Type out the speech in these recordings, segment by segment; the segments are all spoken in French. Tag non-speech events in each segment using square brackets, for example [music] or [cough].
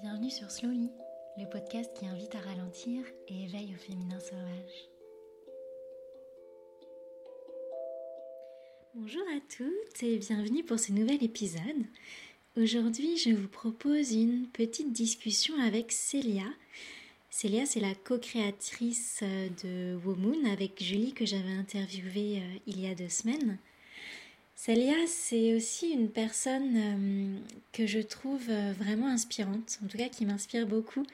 Bienvenue sur Slowly, le podcast qui invite à ralentir et éveille au féminin sauvage. Bonjour à toutes et bienvenue pour ce nouvel épisode. Aujourd'hui, je vous propose une petite discussion avec Célia. Célia, c'est la co-créatrice de Womoon avec Julie que j'avais interviewée euh, il y a deux semaines. Célia, c'est aussi une personne euh, que je trouve euh, vraiment inspirante, en tout cas qui m'inspire beaucoup,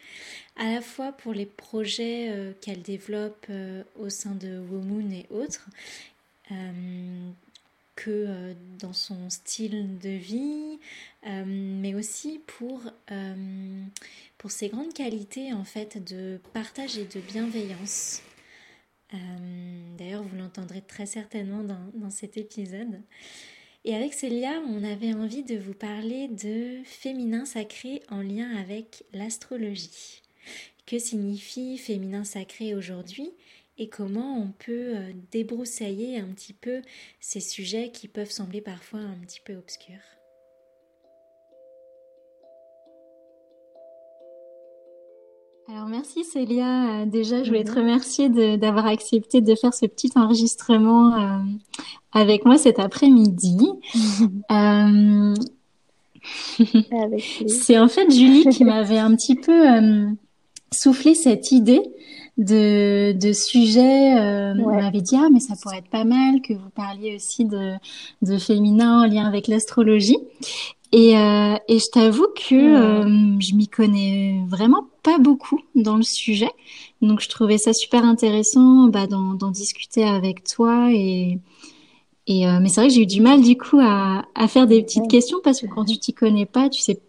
à la fois pour les projets euh, qu'elle développe au sein de Womoon et autres, que dans son style de vie, mais aussi pour, pour ses grandes qualités en fait de partage et de bienveillance. Euh, d'ailleurs, vous l'entendrez très certainement dans, cet épisode. Et avec Célia, on avait envie de vous parler de féminin sacré en lien avec l'astrologie. Que signifie féminin sacré aujourd'hui et comment on peut euh, débroussailler un petit peu ces sujets qui peuvent sembler parfois un petit peu obscurs? Alors merci Célia. Euh, déjà, je voulais te remercier d'avoir accepté de faire ce petit enregistrement euh, avec moi cet après-midi. [laughs] euh, c'est en fait Julie qui m'avait un petit peu euh, soufflé cette idée de, de sujet. Euh, On m'avait dit ah mais ça pourrait être pas mal que vous parliez aussi de, de féminin en lien avec l'astrologie. Et, euh, et je t'avoue que euh, je m'y connais vraiment pas beaucoup dans le sujet. Donc je trouvais ça super intéressant bah, d'en, discuter avec toi. Et, et euh, mais c'est vrai que j'ai eu du mal du coup à, à faire des petites questions parce que quand tu t'y connais pas, tu sais.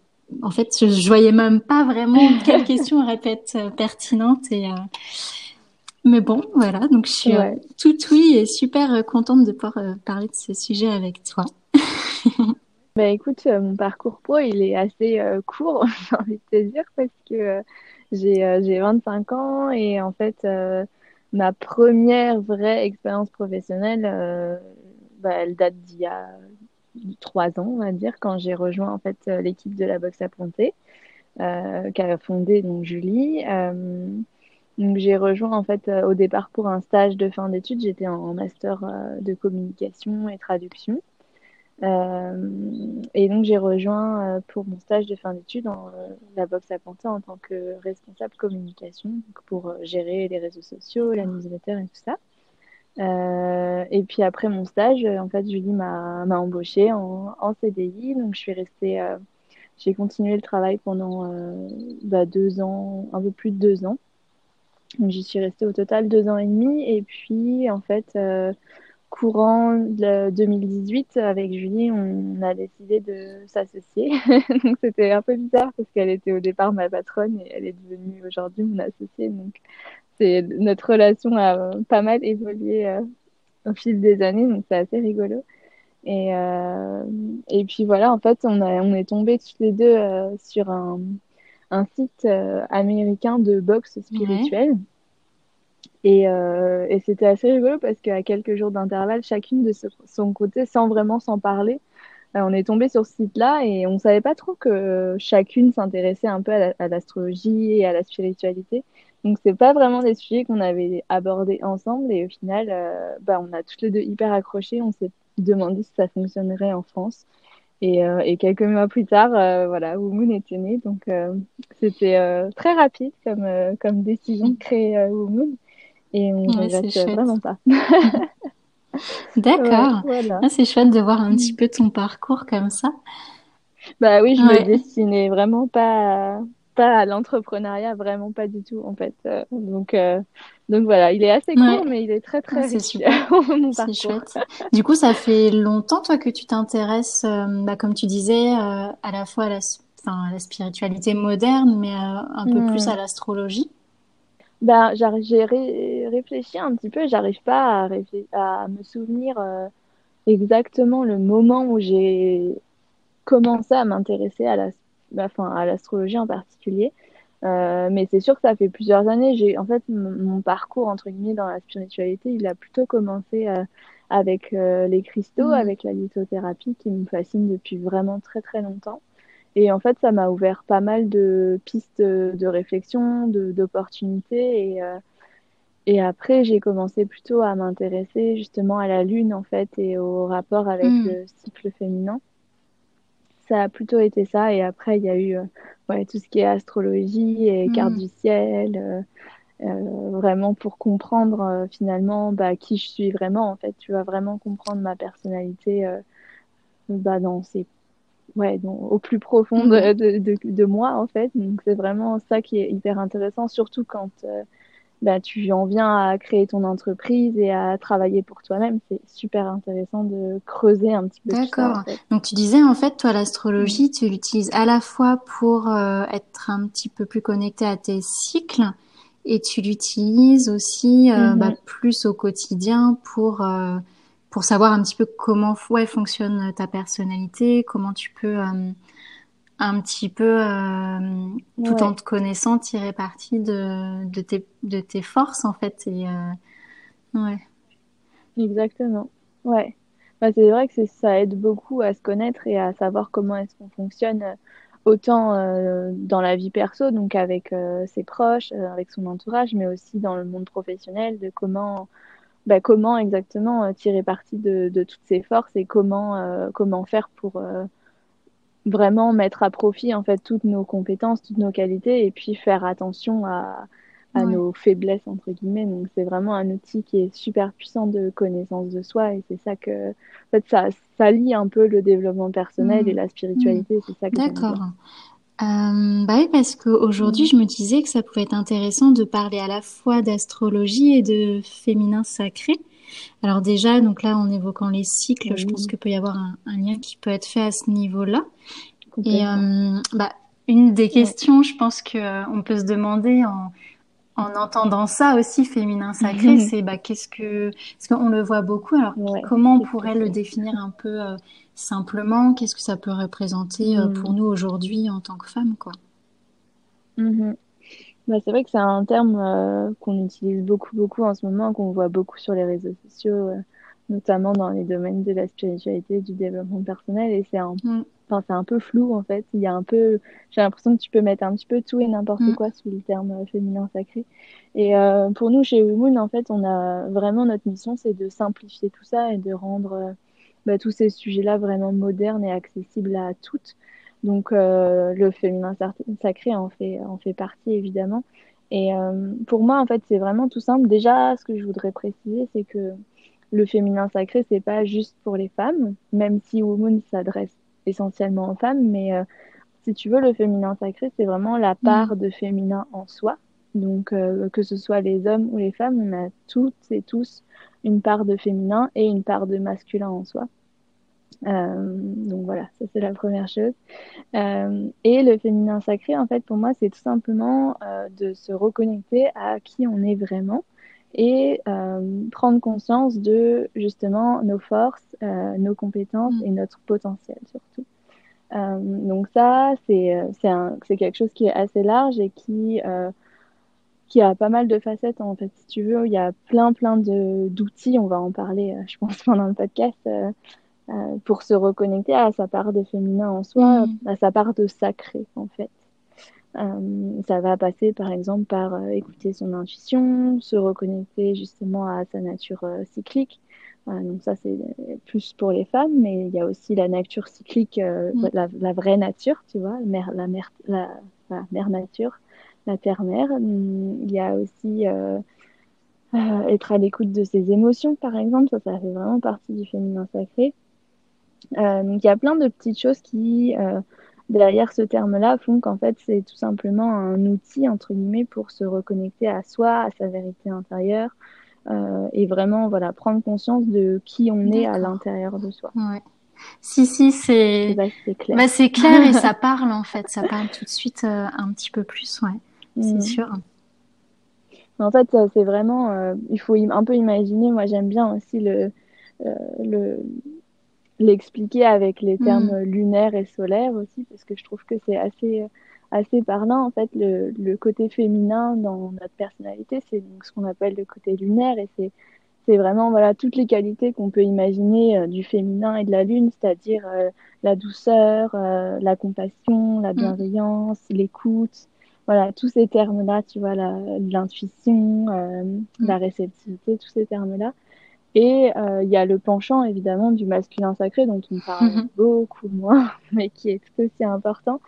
En fait, je, je voyais même pas vraiment [laughs] quelles questions auraient pu être pertinentes. Et, mais bon, voilà. Donc je suis tout oui et super contente de pouvoir parler de ce sujet avec toi. [laughs] Bah écoute, euh, mon parcours pro, il est assez euh, court, [laughs] j'ai envie de te dire, parce que euh, j'ai j'ai 25 ans et en fait, ma première vraie expérience professionnelle, bah, elle date d'il y a trois ans, on va dire, quand j'ai rejoint en fait l'équipe de la boxe à Ponté, qu'a fondée donc Julie. donc j'ai rejoint en fait au départ pour un stage de fin d'études, j'étais en master de communication et traduction. Euh, et donc j'ai rejoint euh, pour mon stage de fin d'études dans euh, la boxe à Pantin en tant que responsable communication pour gérer les réseaux sociaux, la newsletter et tout ça. Et puis après mon stage, en fait, Julie m'a embauchée en, en, CDI, donc je suis restée, j'ai continué le travail pendant bah, deux ans, un peu plus de deux ans. Donc j'y suis restée au total deux ans et demi, et puis en fait courant de 2018, avec Julie, on a décidé de s'associer. [laughs] donc c'était un peu bizarre parce qu'elle était au départ ma patronne et elle est devenue aujourd'hui mon associée. Donc c'est notre relation a pas mal évolué euh, au fil des années, donc c'est assez rigolo. Et, euh, et puis voilà, en fait, on, a, on est tombés tous les deux euh, sur un, un site euh, américain de boxe spirituelle. Et, euh, et c'était assez rigolo parce qu'à quelques jours d'intervalle, chacune de son côté, sans vraiment s'en parler, euh, on est tombé sur ce site-là et on savait pas trop que chacune s'intéressait un peu à l'astrologie et à la spiritualité. Donc c'est pas vraiment des sujets qu'on avait abordés ensemble et au final, euh, bah, on a toutes les deux hyper accrochés. On s'est demandé si ça fonctionnerait en France. Et, quelques mois plus tard, euh, voilà, Womoon était né. Donc c'était très rapide comme, décision de créer Womoon. Et on ne regrette vraiment pas. [laughs] D'accord. Ah, c'est chouette de voir un petit peu ton parcours comme ça. Bah oui, je me destinais vraiment pas, pas à l'entrepreneuriat, vraiment pas du tout en fait. Euh, donc, euh, donc voilà, il est assez court, mais il est très très ah, C'est super. [laughs] C'est chouette. Du coup, ça fait longtemps toi que tu t'intéresses, euh, bah, comme tu disais, à la fois à la, à la spiritualité moderne, mais un peu plus hmm. à l'astrologie? Ben, j'ai réfléchi un petit peu, j'arrive pas à, à, me souvenir euh, exactement le moment où j'ai commencé à m'intéresser à la, bah, enfin, à l'astrologie en particulier. Euh, mais c'est sûr que ça fait plusieurs années. J'ai, en fait, mon parcours entre guillemets dans la spiritualité, il a plutôt commencé euh, avec les cristaux, mmh. avec la lithothérapie qui me fascine depuis vraiment très très longtemps. Et en fait, ça m'a ouvert pas mal de pistes de réflexion, d'opportunités. Et, euh, et après, j'ai commencé plutôt à m'intéresser justement à la lune, en fait, et au rapport avec hmm. le cycle féminin. Ça a plutôt été ça. Et après, il y a eu euh, ouais, tout ce qui est astrologie et hmm. carte du ciel. Euh, euh, vraiment pour comprendre finalement bah, qui je suis vraiment en fait tu vas vraiment comprendre ma personnalité bah, dans ouais, donc, au plus profond mhm. de, de, de, moi, en fait. Donc, c'est vraiment ça qui est hyper intéressant, surtout quand euh, bah, tu en viens à créer ton entreprise et à travailler pour toi-même. C'est super intéressant de creuser un petit peu. D'accord. Donc, tu disais, en fait, toi, l'astrologie, tu l'utilises à la fois pour euh, être un petit peu plus connecté à tes cycles et tu l'utilises aussi euh, bah, mm-hmm. plus au quotidien pour pour savoir un petit peu comment ouais, fonctionne ta personnalité, comment tu peux euh, un petit peu, euh, tout en te connaissant, tirer parti de, de, tes, de tes forces en fait. Et, euh, ouais. Exactement. Ouais. Bah, c'est vrai que ça aide beaucoup à se connaître et à savoir comment est-ce qu'on fonctionne autant dans la vie perso, donc avec ses proches, avec son entourage, mais aussi dans le monde professionnel, de comment bah, comment exactement euh, tirer parti de, de, toutes ces forces et comment, euh, comment faire pour euh, vraiment mettre à profit en fait toutes nos compétences, toutes nos qualités et puis faire attention à, à nos faiblesses entre guillemets. Donc c'est vraiment un outil qui est super puissant de connaissance de soi et c'est ça que en fait ça ça lie un peu le développement personnel et mmh. la spiritualité. Mmh. C'est ça D'accord. Euh, bah oui, parce qu'aujourd'hui, je me disais que ça pouvait être intéressant de parler à la fois d'astrologie et de féminin sacré. Alors déjà, donc là, en évoquant les cycles, je pense qu'il peut y avoir un, lien qui peut être fait à ce niveau-là. Et euh, bah, une des questions, je pense que euh, on peut se demander en, en entendant ça aussi, féminin sacré, [laughs] c'est bah qu'est-ce que, parce qu'on le voit beaucoup. Alors comment on pourrait le définir un peu euh, simplement? Qu'est-ce que ça peut représenter pour mm. nous aujourd'hui en tant que femmes, quoi? Mm-hmm. Bah, c'est vrai que c'est un terme euh, qu'on utilise beaucoup, beaucoup en ce moment, qu'on voit beaucoup sur les réseaux sociaux, notamment dans les domaines de la spiritualité, du développement personnel, et c'est un mm c'est un peu flou en fait. Il y a un peu, j'ai l'impression que tu peux mettre un petit peu tout et n'importe mm. quoi sous le terme euh, féminin sacré. Et euh, pour nous chez Women, en fait, on a vraiment notre mission, c'est de simplifier tout ça et de rendre euh, bah, tous ces sujets-là vraiment modernes et accessibles à toutes. Donc le féminin sacré en fait en fait partie évidemment. Et pour moi, en fait, c'est vraiment tout simple. Déjà, ce que je voudrais préciser, c'est que le féminin sacré, c'est pas juste pour les femmes, même si Women s'adresse essentiellement aux femmes, mais euh, si tu veux, le féminin sacré, c'est vraiment la mm. part de féminin en soi. Donc, euh, que ce soit les hommes ou les femmes, on a toutes et tous une part de féminin et une part de masculin en soi. Euh, donc voilà, ça c'est la première chose. et le féminin sacré, en fait, pour moi, c'est tout simplement de se reconnecter à qui on est vraiment et prendre conscience de justement nos forces, nos compétences mm. et notre potentiel surtout. Euh, donc ça, c'est quelque chose qui est assez large et qui qui a pas mal de facettes en fait. Si tu veux, il y a plein plein de d'outils. On va en parler, je pense, [laughs] pendant le podcast. Euh, pour se reconnecter à sa part de féminin en soi, mm. à sa part de sacré en fait. Euh, ça va passer par exemple par euh, écouter son intuition, se reconnecter justement à sa nature cyclique. donc ça c'est plus pour les femmes, mais il y a aussi la nature cyclique, mm. la, vraie nature, tu vois, la mère, la mère, la, mère nature, la terre-mère. Mm, il y a aussi être à l'écoute de ses émotions, par exemple, ça, ça fait vraiment partie du féminin sacré. Donc il y a plein de petites choses qui derrière ce terme-là font qu'en fait, c'est tout simplement un outil, entre guillemets, pour se reconnecter à soi, à sa vérité intérieure, euh, et vraiment, voilà, prendre conscience de qui on est à l'intérieur de soi. Ouais. Si, si, c'est clair. Bah, c'est clair et ça [laughs] parle, en fait. Ça parle tout de suite euh, un petit peu plus, ouais. C'est mm. sûr. En fait, c'est vraiment, euh, il faut un peu imaginer, moi j'aime bien aussi le, euh, le, l'expliquer avec les termes mm. lunaires et solaires aussi, parce que je trouve que c'est assez, assez parlant. En fait, le, le, côté féminin dans notre personnalité, c'est donc ce qu'on appelle le côté lunaire, et c'est, c'est vraiment voilà toutes les qualités qu'on peut imaginer du féminin et de la lune, c'est-à-dire la douceur, la compassion, la mm. bienveillance, l'écoute, voilà, tous ces termes-là, tu vois, l'intuition, euh, mm. la réceptivité, tous ces termes-là. Et euh, il y a le penchant, évidemment, du masculin sacré, dont on parle mm-hmm. beaucoup moins, [laughs] mais qui est tout aussi important,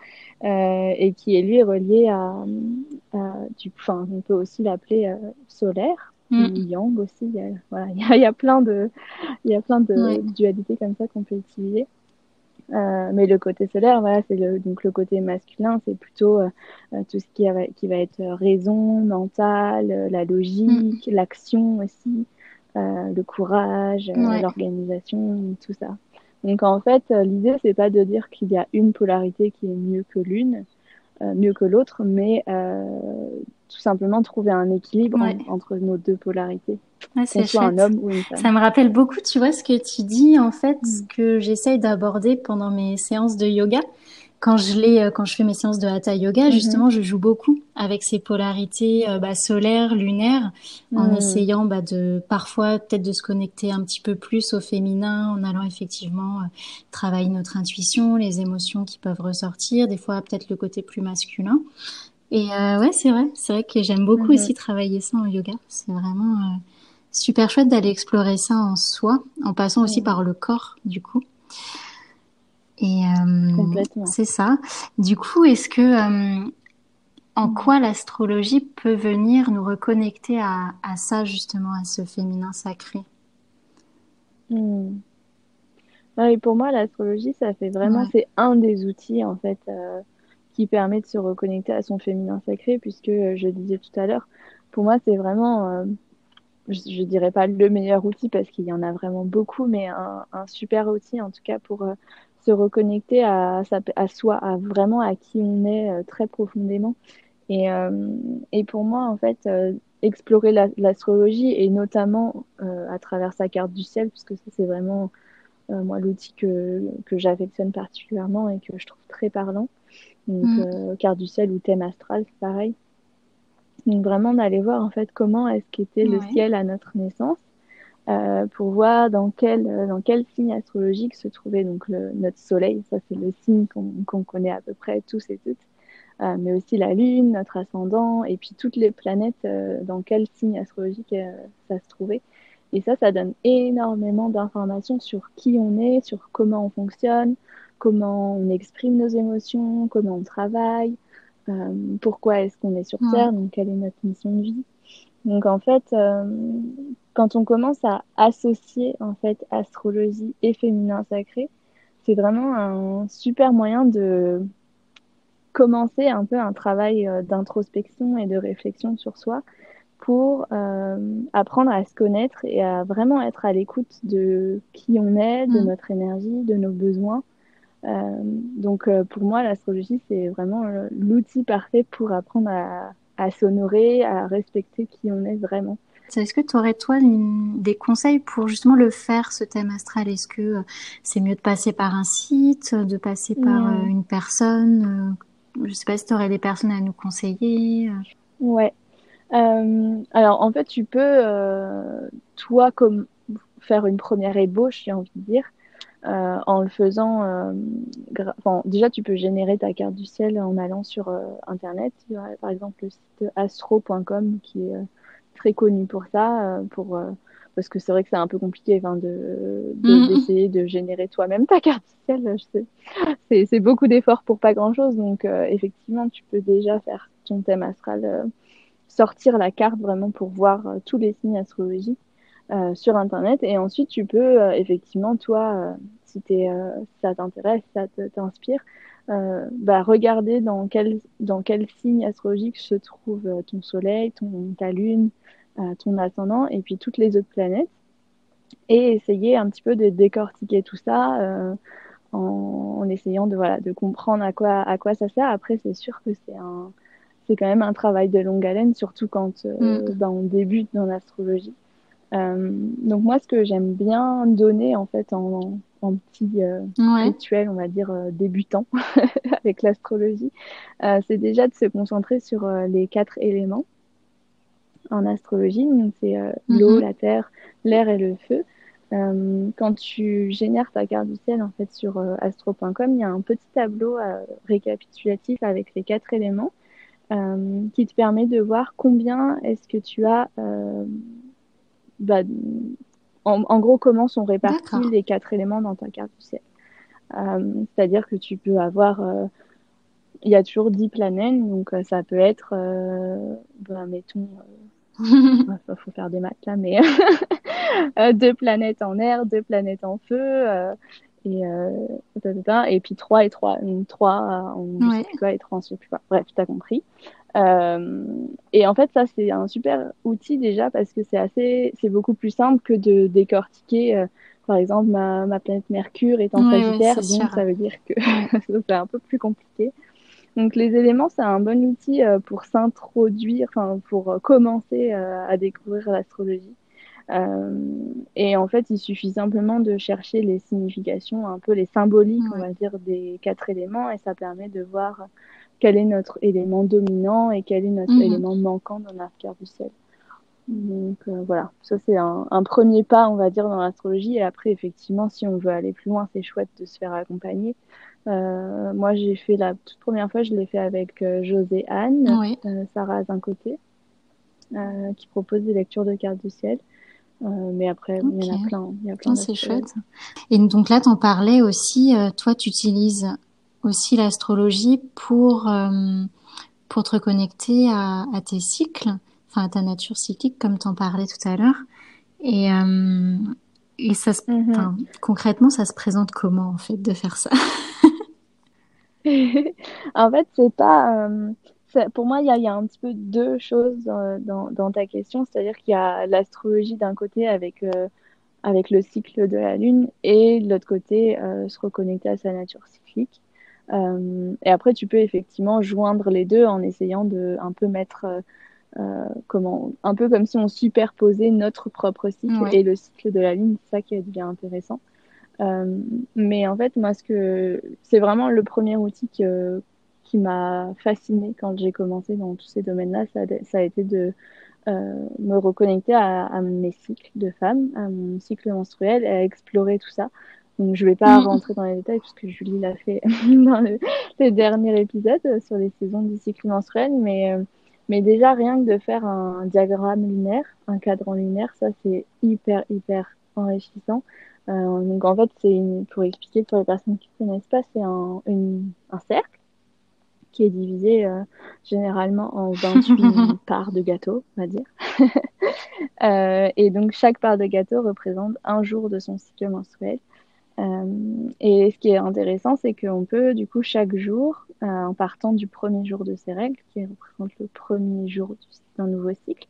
euh, et qui est, lui, relié à, du, enfin, on peut aussi l'appeler solaire, mm. ou yang aussi. Il y a, voilà, il y a, plein de, il y a plein de dualités comme ça qu'on peut utiliser. Euh, mais le côté solaire, voilà, c'est le, donc le côté masculin, c'est plutôt euh, euh, tout ce qui, qui va être raison, mental, la logique, mm. l'action aussi, le courage, l'organisation, tout ça. Donc en fait, l'idée c'est pas de dire qu'il y a une polarité qui est mieux que l'une, mieux que l'autre, mais tout simplement trouver un équilibre entre nos deux polarités. Ouais, c'est soit un homme ou une femme. Ça me rappelle beaucoup, tu vois, ce que tu dis, en fait, ce que j'essaye d'aborder pendant mes séances de yoga. Quand je l'ai, euh, quand je fais mes séances de hatha yoga, mm-hmm. justement, je joue beaucoup avec ces polarités euh, bah, solaires, lunaires, en mm. essayant bah, de parfois peut-être de se connecter un petit peu plus au féminin, en allant effectivement euh, travailler notre intuition, les émotions qui peuvent ressortir, des fois peut-être le côté plus masculin. Et euh, ouais, c'est vrai, c'est vrai que j'aime beaucoup mm-hmm. aussi travailler ça en yoga. C'est vraiment euh, super chouette d'aller explorer ça en soi, en passant aussi par le corps, du coup. Et euh, c'est ça. Du coup, est-ce que euh, en quoi l'astrologie peut venir nous reconnecter à, à, ça justement, à ce féminin sacré? Mm. et Pour moi, l'astrologie, ça fait vraiment, c'est un des outils en fait euh, qui permet de se reconnecter à son féminin sacré, puisque je disais tout à l'heure, pour moi, c'est vraiment je, ne dirais pas le meilleur outil parce qu'il y en a vraiment beaucoup, mais un, super outil en tout cas pour se reconnecter à, à, soi, à vraiment à qui on est euh, très profondément. Et, euh, et, pour moi, en fait, explorer l'astrologie et notamment à travers sa carte du ciel, puisque c'est vraiment moi l'outil que, que j'affectionne particulièrement et que je trouve très parlant. Donc, mm. carte du ciel ou thème astral, c'est pareil. Donc vraiment d'aller voir en fait comment est-ce qu'était le ciel à notre naissance euh, pour voir dans quel dans quel signe astrologique se trouvait donc le, notre soleil. Ça c'est le signe qu'on connaît à peu près tous et toutes. Euh, mais aussi la lune, notre ascendant et puis toutes les planètes euh, dans quel signe astrologique euh, ça se trouvait. Et ça, ça donne énormément d'informations sur qui on est, sur comment on fonctionne, comment on exprime nos émotions, comment on travaille, euh, pourquoi est-ce qu'on est sur Terre, donc quelle est notre mission de vie. Donc en fait, euh, quand on commence à associer en fait astrologie et féminin sacré, c'est vraiment un super moyen de commencer un peu un travail euh, d'introspection et de réflexion sur soi pour apprendre à se connaître et à vraiment être à l'écoute de qui on est, de mm. notre énergie, de nos besoins euh, donc euh, pour moi, l'astrologie, c'est vraiment euh, l'outil parfait pour apprendre à, à s'honorer, à respecter qui on est vraiment. Est-ce que tu aurais, toi, des conseils pour justement le faire, ce thème astral? Est-ce que c'est mieux de passer par un site, de passer par une personne Je sais pas si tu aurais des personnes à nous conseiller. Ouais. Euh, alors, en fait, tu peux, toi, comme faire une première ébauche, j'ai envie de dire, euh, en le faisant. Euh, déjà, tu peux générer ta carte du ciel en allant sur euh, Internet. par exemple, le site astro.com qui est très connu pour ça, pour parce que c'est vrai que c'est un peu compliqué enfin, de mm. d'essayer de, générer toi-même ta carte ciel. C'est, c'est beaucoup d'efforts pour pas grand-chose. Donc, effectivement, tu peux déjà faire ton thème astral, sortir la carte vraiment pour voir tous les signes astrologiques. Euh, sur Internet. Et ensuite, tu peux euh, effectivement, toi, euh, si, es, ça t'intéresse, ça t'inspire, bah, regarder dans quel, dans quel signe astrologique se trouve ton Soleil, ton, ta Lune, ton ascendant, et puis toutes les autres planètes. Et essayer un petit peu de décortiquer tout ça. En, en, essayant de voilà de comprendre à quoi à quoi ça sert après c'est sûr que c'est un c'est quand même un travail de longue haleine surtout quand mm. on débute dans l'astrologie euh, donc moi, ce que j'aime bien donner en fait en, en petit euh, rituel, on va dire euh, débutant [laughs] avec l'astrologie, c'est déjà de se concentrer sur les quatre éléments. en astrologie. Donc, c'est l'eau, mhm. la terre, l'air et le feu. Euh, quand tu génères ta carte du ciel en fait sur euh, astro.com, il y a un petit tableau euh, récapitulatif avec les quatre éléments qui te permet de voir combien est-ce que tu as, bah, en, gros, comment sont répartis les quatre éléments dans ta carte du ciel. C'est-à-dire que tu peux avoir, il y a toujours dix planètes, donc ça peut être, bah, mettons, [laughs] il faut faire des maths là, mais [laughs] euh, deux planètes en air, deux planètes en feu, euh, et, euh, et puis trois et trois, trois en ouais. quoi, et trois en je sais plus quoi. Bref, tu as compris. et en fait, ça, c'est un super outil déjà parce que c'est assez, c'est beaucoup plus simple que de décortiquer. par exemple, ma, ma planète Mercure est en Sagittaire, donc ça veut dire que [laughs] c'est un peu plus compliqué. Donc les éléments, c'est un bon outil euh, pour s'introduire, enfin pour euh, commencer euh, à découvrir l'astrologie. Et en fait, il suffit simplement de chercher les significations, un peu les symboliques, on va dire, des quatre éléments, et ça permet de voir quel est notre élément dominant et quel est notre mhm. élément manquant dans la carte du ciel. Donc voilà, ça c'est un, un, premier pas, on va dire, dans l'astrologie. Et après, effectivement, si on veut aller plus loin, c'est chouette de se faire accompagner. Euh, moi, j'ai fait la toute première fois, je l'ai fait avec euh, José Anne, euh, Sarah Zincoté, qui propose des lectures de cartes du ciel. Mais après, il y en a plein. Il y a plein c'est chouette. Et donc là, tu en parlais aussi. toi, tu utilises aussi l'astrologie pour pour te reconnecter à, à, tes cycles, enfin à ta nature cyclique, comme tu en parlais tout à l'heure. Et et ça, se, mm-hmm. concrètement, ça se présente comment en fait de faire ça? [laughs] En fait, c'est pas. Euh, pour moi, il y a, y a, un petit peu deux choses dans, dans, ta question. C'est-à-dire qu'il y a l'astrologie d'un côté avec, euh, avec le cycle de la Lune et de l'autre côté, euh, se reconnecter à sa nature cyclique. et après, tu peux effectivement joindre les deux en essayant de un peu mettre. comment un peu comme si on superposait notre propre cycle et le cycle de la lune c'est ça qui devient intéressant euh, mais en fait, moi, ce que c'est vraiment le premier outil que, qui m'a fasciné quand j'ai commencé dans tous ces domaines-là, ça, ça, a été de euh, me reconnecter à, à, mes cycles de femme, à mon cycle menstruel et à explorer tout ça. Donc, je vais pas mm. rentrer dans les détails puisque Julie l'a fait [laughs] dans le, les derniers épisodes sur les saisons du cycle menstruel, mais euh, mais déjà rien que de faire un diagramme lunaire, un cadran lunaire, ça c'est hyper hyper enrichissant. Euh, donc en fait, c'est pour expliquer pour les personnes qui ne connaissent pas, c'est un, un cercle qui est divisé euh, généralement en [laughs] 28 parts de gâteau, on va dire. [laughs] euh, et donc chaque part de gâteau représente un jour de son cycle menstruel. Euh, et ce qui est intéressant, c'est qu'on peut du coup chaque jour, euh, en partant du premier jour de ces règles, qui représente le premier jour d'un nouveau cycle,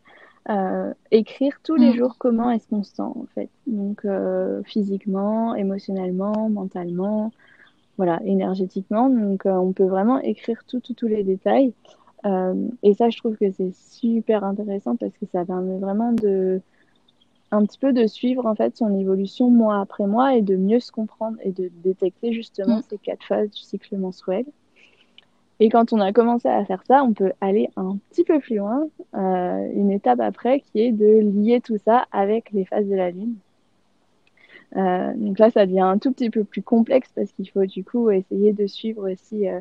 euh, écrire tous les mm. jours comment est-ce qu'on se sent en fait. Donc euh, physiquement, émotionnellement, mentalement, voilà, énergétiquement. Donc euh, on peut vraiment écrire tout, tous les détails. et ça, je trouve que c'est super intéressant parce que ça permet vraiment de un petit peu de suivre en fait son évolution mois après mois et de mieux se comprendre et de détecter justement mm. ces quatre phases du cycle menstruel. Et quand on a commencé à faire ça, on peut aller un petit peu plus loin, euh, une étape après qui est de lier tout ça avec les phases de la Lune. Euh, donc là, ça devient un tout petit peu plus complexe parce qu'il faut du coup essayer de suivre aussi euh,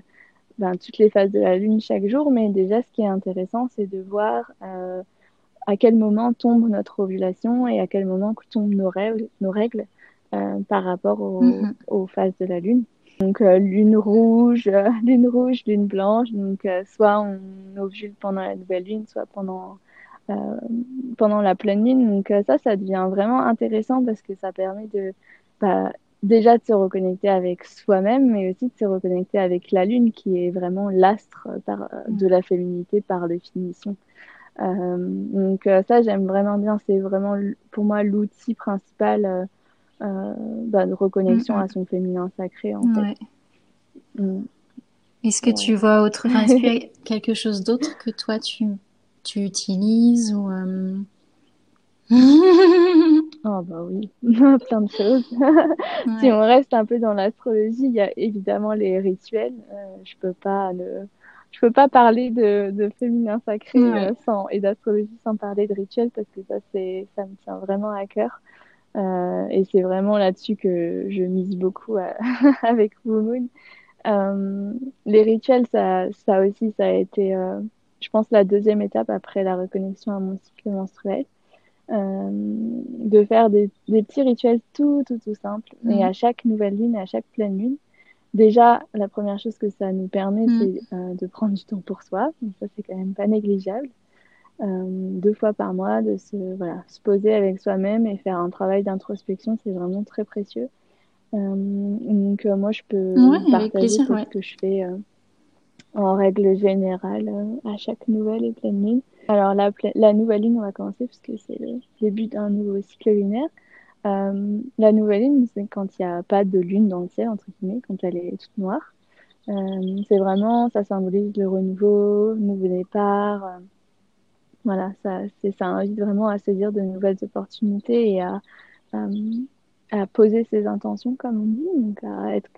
ben, toutes les phases de la Lune chaque jour. Mais déjà, ce qui est intéressant, c'est de voir euh, à quel moment tombe notre ovulation et à quel moment tombent nos règles, nos règles par rapport aux, mm-hmm. aux phases de la Lune. Donc lune rouge, [laughs] lune rouge, lune blanche. Donc soit on ovule pendant la nouvelle lune, soit pendant pendant la pleine lune. Donc ça, ça devient vraiment intéressant parce que ça permet de bah, déjà de se reconnecter avec soi-même, mais aussi de se reconnecter avec la lune qui est vraiment l'astre de la féminité par définition. Euh, donc ça, j'aime vraiment bien. C'est vraiment pour moi l'outil principal euh, bah, de reconnexion à son féminin sacré en fait. Mm. Est-ce que tu vois autre, est-ce qu'il y a [laughs] quelque chose d'autre que toi tu, tu utilises ou euh... [laughs] Oh bah oui, [laughs] plein de choses. [laughs] si on reste un peu dans l'astrologie, il y a évidemment les rituels. Euh, je peux pas ne, je peux pas parler de, de féminin sacré euh, sans et d'astrologie sans parler de rituel parce que ça c'est ça me tient vraiment à cœur euh, et c'est vraiment là-dessus que je mise beaucoup avec Moon. Euh, les rituels ça ça aussi ça a été je pense la deuxième étape après la reconnexion à mon cycle menstruel de faire des, des, petits rituels tout tout tout simples et mm. à chaque nouvelle lune à chaque pleine lune Déjà, la première chose que ça nous permet, mm. c'est euh, de prendre du temps pour soi. Donc ça, c'est quand même pas négligeable. Euh, deux fois par mois, de se, voilà, se poser avec soi-même et faire un travail d'introspection, c'est vraiment très précieux. Euh, donc euh, moi, je peux partager ce que je fais euh, en règle générale à chaque nouvelle et pleine lune. Alors la, la nouvelle lune, on va commencer puisque c'est le début d'un nouveau cycle lunaire. Euh, la nouvelle lune, c'est quand il n'y a pas de lune dans le ciel, entre guillemets, quand elle est toute noire. Euh, c'est vraiment, ça symbolise le renouveau, le nouveau départ. Euh, voilà, ça, ça invite vraiment à saisir de nouvelles opportunités et à, à poser ses intentions, comme on dit, donc à, être,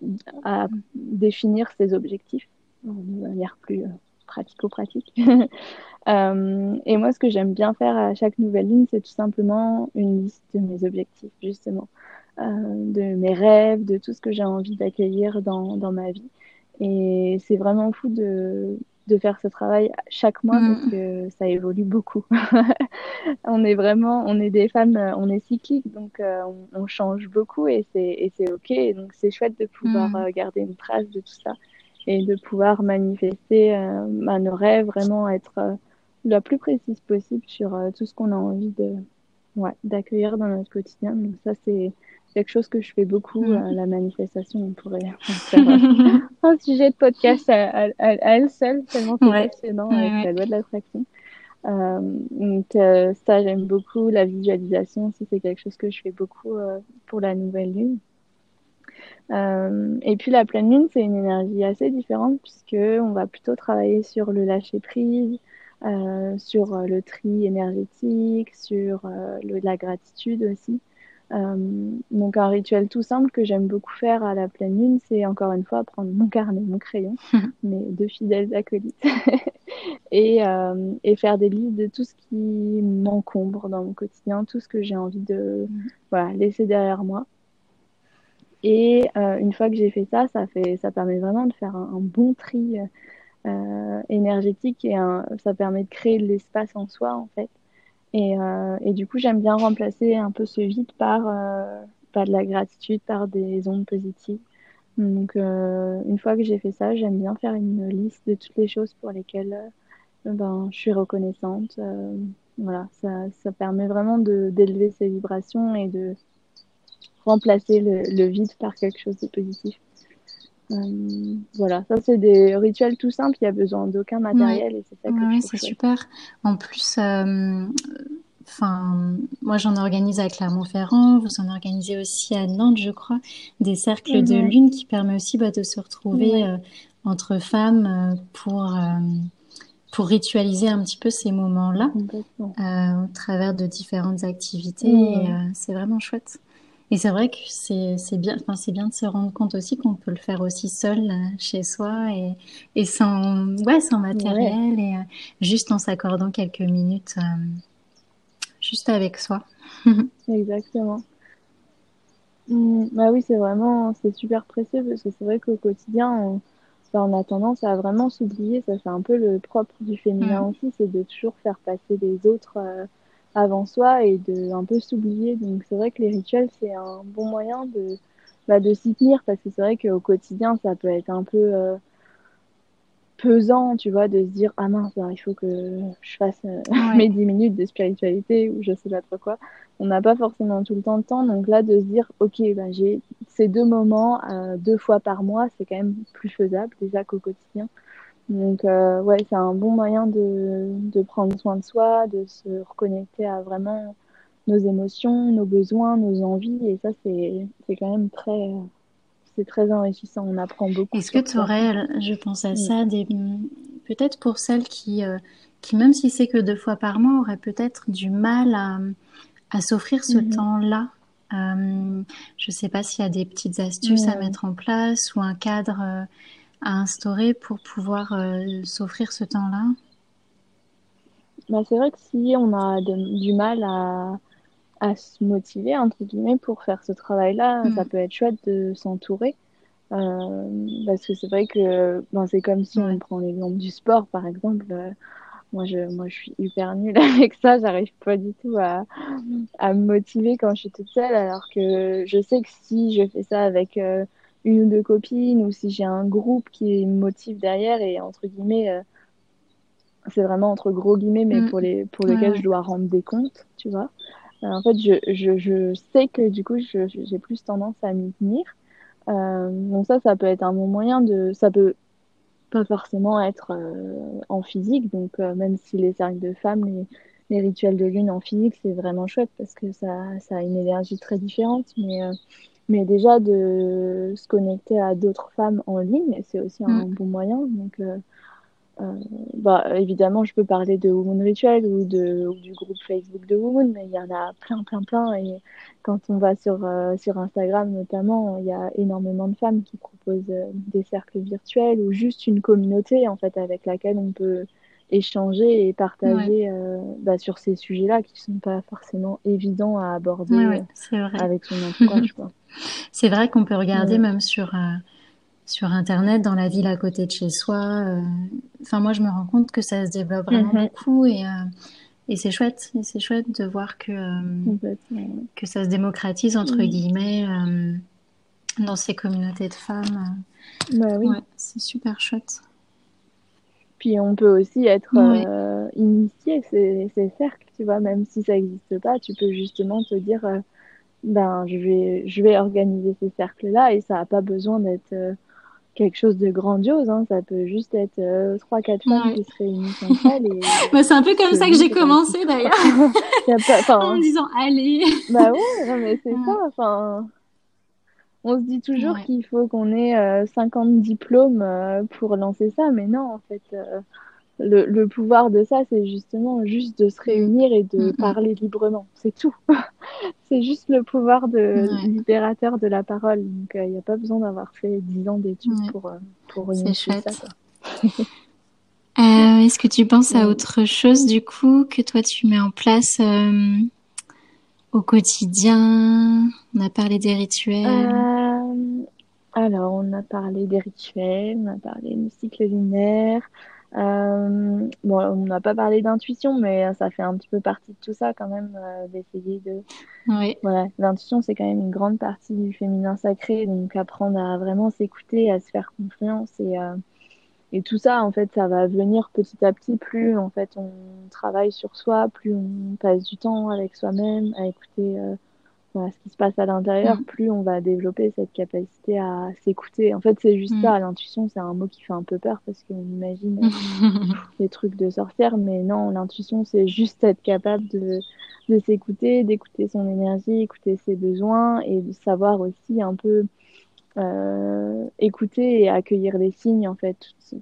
à définir ses objectifs de manière plus pratico-pratique. [laughs] Euh, et moi, ce que j'aime bien faire à chaque nouvelle ligne, c'est tout simplement une liste de mes objectifs, justement, euh, de mes rêves, de tout ce que j'ai envie d'accueillir dans, dans ma vie. Et c'est vraiment fou de, de faire ce travail chaque mois parce mm. que ça évolue beaucoup. [laughs] on est vraiment, on est des femmes, on est cycliques, donc euh, on, on, change beaucoup et c'est, ok. Et donc c'est chouette de pouvoir mm. garder une trace de tout ça et de pouvoir manifester euh, nos rêves, vraiment être euh, la plus précise possible sur euh, tout ce qu'on a envie de ouais, d'accueillir dans notre quotidien. Donc ça c'est quelque chose que je fais beaucoup, mm. la manifestation. On pourrait [laughs] faire un sujet de podcast à, elle seule, tellement c'est passionnant avec la loi de l'attraction. Euh, donc ça j'aime beaucoup la visualisation aussi c'est quelque chose que je fais beaucoup pour la nouvelle lune euh, et puis la pleine lune, c'est une énergie assez différente puisque on va plutôt travailler sur le lâcher prise, euh, sur euh, le tri énergétique, sur euh, le, la gratitude aussi. Donc un rituel tout simple que j'aime beaucoup faire à la pleine lune, c'est encore une fois prendre mon carnet, mon crayon, [laughs] mes deux fidèles acolytes, [laughs] et, et, faire des listes de tout ce qui m'encombre dans mon quotidien, tout ce que j'ai envie de voilà, laisser derrière moi. Et euh, une fois que j'ai fait ça, ça, fait, ça permet vraiment de faire un, bon tri euh, énergétique et ça permet de créer de l'espace en soi, en fait. Et, euh, du coup, j'aime bien remplacer un peu ce vide par, euh, de la gratitude, par des ondes positives. Donc, euh, une fois que j'ai fait ça, j'aime bien faire une liste de toutes les choses pour lesquelles ben, je suis reconnaissante. voilà, ça, ça permet vraiment d'élever ses vibrations et de remplacer le, le, vide par quelque chose de positif. Euh, voilà, ça c'est des rituels tout simples, il n'y a besoin d'aucun matériel et c'est ça que ouais, c'est super. En plus, euh, enfin, moi j'en organise à Clermont-Ferrand, vous en organisez aussi à Nantes, je crois, des cercles de mhm. lune qui permet aussi bah, de se retrouver ouais. euh, entre femmes pour pour ritualiser un petit peu ces moments-là euh, au travers de différentes activités. Mmh. c'est vraiment chouette. Et c'est vrai que c'est bien, enfin, c'est bien de se rendre compte aussi qu'on peut le faire aussi seul euh, chez soi et, et sans, ouais, sans matériel ouais. et euh, juste en s'accordant quelques minutes euh, juste avec soi. [laughs] Exactement. Mmh, bah oui, c'est vraiment, c'est super précieux parce que c'est vrai qu'au quotidien, on, enfin, on, a tendance à vraiment s'oublier. Ça fait un peu le propre du féminin mmh. aussi, c'est de toujours faire passer les autres. Euh, avant soi et de un peu s'oublier. Donc c'est vrai que les rituels c'est un bon moyen de bah, de s'y tenir parce que c'est vrai qu'au quotidien ça peut être un peu euh, pesant, tu vois, de se dire ah mince, il faut que je fasse euh, ouais. [laughs] mes 10 minutes de spiritualité ou je sais pas trop quoi. On n'a pas forcément tout le temps de temps, donc là de se dire ok, bah, j'ai ces deux moments euh, deux fois par mois, c'est quand même plus faisable déjà qu'au quotidien. Donc, euh, ouais, c'est un bon moyen de, de prendre soin de soi, de se reconnecter à vraiment nos émotions, nos besoins, nos envies. Et ça, c'est, quand même très, c'est très enrichissant. On apprend beaucoup. Est-ce que tu aurais, je pense à ça, des, peut-être pour celles qui, euh, qui, même si c'est que deux fois par mois, auraient peut-être du mal à, à s'offrir ce mm-hmm. temps-là. Euh, je sais pas s'il y a des petites astuces à mettre en place ou un cadre euh, à instaurer pour pouvoir s'offrir ce temps-là? Bah, C'est vrai que si on a du mal à, à se motiver, entre guillemets, pour faire ce travail-là, mm. ça peut être chouette de s'entourer. parce que c'est vrai que ben, c'est comme si on prend l'exemple du sport, par exemple. Moi, je, moi, je suis hyper nulle [laughs] avec ça. J'arrive pas du tout à, à me motiver quand je suis toute seule. Alors que je sais que si je fais ça avec euh, une ou deux copines ou si j'ai un groupe qui me motive derrière et entre guillemets, euh, c'est vraiment entre gros guillemets, mais mm. pour, les, pour lesquels je dois rendre des comptes, tu vois. Euh, en fait, je, je, je sais que du coup, j'ai plus tendance à m'y tenir. donc ça, ça peut être un bon moyen de... Ça peut pas forcément être euh, en physique. Donc, euh, même si les cercles de femmes, les, les rituels de lune en physique, c'est vraiment chouette parce que ça, ça a une énergie très différente. Mais, euh, mais déjà, de se connecter à d'autres femmes en ligne, c'est aussi un mm. bon moyen. Donc, euh, bah, évidemment, je peux parler de Woman Ritual ou, de, ou du groupe Facebook de Woman, mais il y en a plein, plein, plein. Et quand on va sur, euh, sur Instagram notamment, il y a énormément de femmes qui proposent euh, des cercles virtuels ou juste une communauté en fait avec laquelle on peut échanger et partager bah, sur ces sujets-là qui sont pas forcément évidents à aborder avec son entourage. [laughs] c'est vrai qu'on peut regarder même sur sur Internet, dans la ville à côté de chez soi. Euh, enfin, moi, je me rends compte que ça se développe vraiment mhm. beaucoup et, euh, et c'est chouette. Et c'est chouette de voir que, euh, que ça se démocratise, entre mhm. guillemets, dans ces communautés de femmes. Bah oui. c'est super chouette. Puis on peut aussi être initié ces, ces, cercles, tu vois, même si ça n'existe pas, tu peux justement te dire, ben, je vais, je vais organiser ces cercles-là et ça n'a pas besoin d'être quelque chose de grandiose. Hein. Ça peut juste être euh, trois, quatre femmes qui se réunissent. Et... [laughs] bah, c'est un peu comme ça que j'ai commencé d'ailleurs. [laughs] [laughs] en me disant allez. bah ouais, mais c'est ça. Enfin, on se dit toujours qu'il faut qu'on ait euh, 50 diplômes euh, pour lancer ça, mais non, en fait, euh, le, le, pouvoir de ça, c'est justement juste de se réunir et de parler librement. C'est tout. [laughs] c'est juste le pouvoir de libérateur de la parole. Donc, il euh, n'y a pas besoin d'avoir fait 10 ans d'études pour, euh, pour réussir ça. euh, Est-ce que tu penses à autre chose, du coup, que toi, tu mets en place euh, au quotidien On a parlé des rituels. alors, on a parlé des rituels, on a parlé du cycle lunaire. Euh, bon, on n'a pas parlé d'intuition, mais ça fait un petit peu partie de tout ça quand même, euh, d'essayer de. Oui. Voilà, l'intuition c'est quand même une grande partie du féminin sacré, donc apprendre à vraiment s'écouter, à se faire confiance et euh, et tout ça en fait, ça va venir petit à petit. Plus en fait on travaille sur soi, plus on passe du temps avec soi-même, à écouter euh, voilà, ce qui se passe à l'intérieur, mm. plus on va développer cette capacité à s'écouter. En fait, c'est juste mm. ça, l'intuition, c'est un mot qui fait un peu peur parce qu'on imagine [laughs] [laughs] des trucs de sorcière, mais non, l'intuition, c'est juste être capable de, de s'écouter, d'écouter son énergie, écouter ses besoins et de savoir aussi un peu euh, écouter et accueillir les signes, en fait.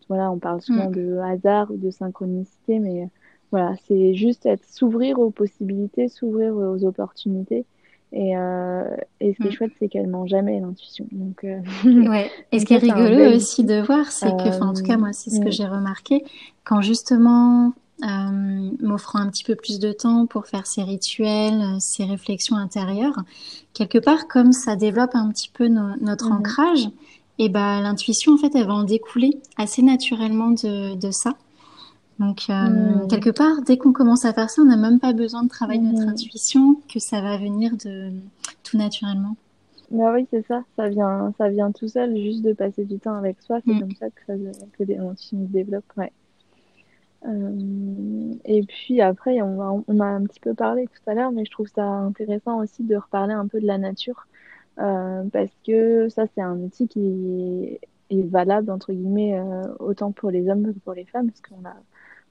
Voilà, on parle souvent mm. de hasard ou de synchronicité, mais voilà, c'est juste être s'ouvrir aux possibilités, s'ouvrir aux opportunités et, euh, et ce qui est mm. chouette, c'est qu'elle ment jamais l'intuition. Donc, euh... [laughs] ouais. Et ce [laughs] qui est rigolo aussi de voir, c'est que, enfin, en tout cas, moi, c'est ce que euh, j'ai remarqué, quand justement, euh, m'offrant un petit peu plus de temps pour faire ces rituels, euh, ces réflexions intérieures, quelque part, comme ça développe un petit peu notre mm-hmm. ancrage, et ben l'intuition, en fait, elle va en découler assez naturellement de, de ça. Donc, euh, hmm. quelque part, dès qu'on commence à faire ça, on n'a même pas besoin de travailler notre hmm. intuition, que ça va venir de tout naturellement. Bah oui, c'est ça. Ça vient, ça vient tout seul, juste de passer du temps avec soi. C'est hmm. comme ça que, ça, que l'intuition se développe. Ouais. Euh, et puis après, on, va, on a un petit peu parlé tout à l'heure, mais je trouve ça intéressant aussi de reparler un peu de la nature. Euh, parce que ça, c'est un outil qui est, valable, entre guillemets, euh, autant pour les hommes que pour les femmes, parce qu'on a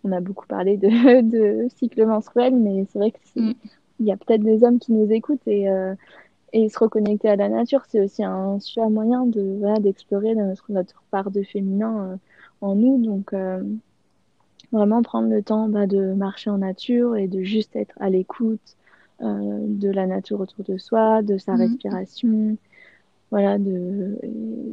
on a beaucoup parlé de, [laughs] de cycle menstruel, mais c'est vrai qu'il mm. y a peut-être des hommes qui nous écoutent et, et se reconnecter à la nature, c'est aussi un super moyen de voilà, d'explorer notre, notre part de féminin en nous. Donc, vraiment prendre le temps bah, de marcher en nature et de juste être à l'écoute de la nature autour de soi, de sa mm. respiration, voilà, de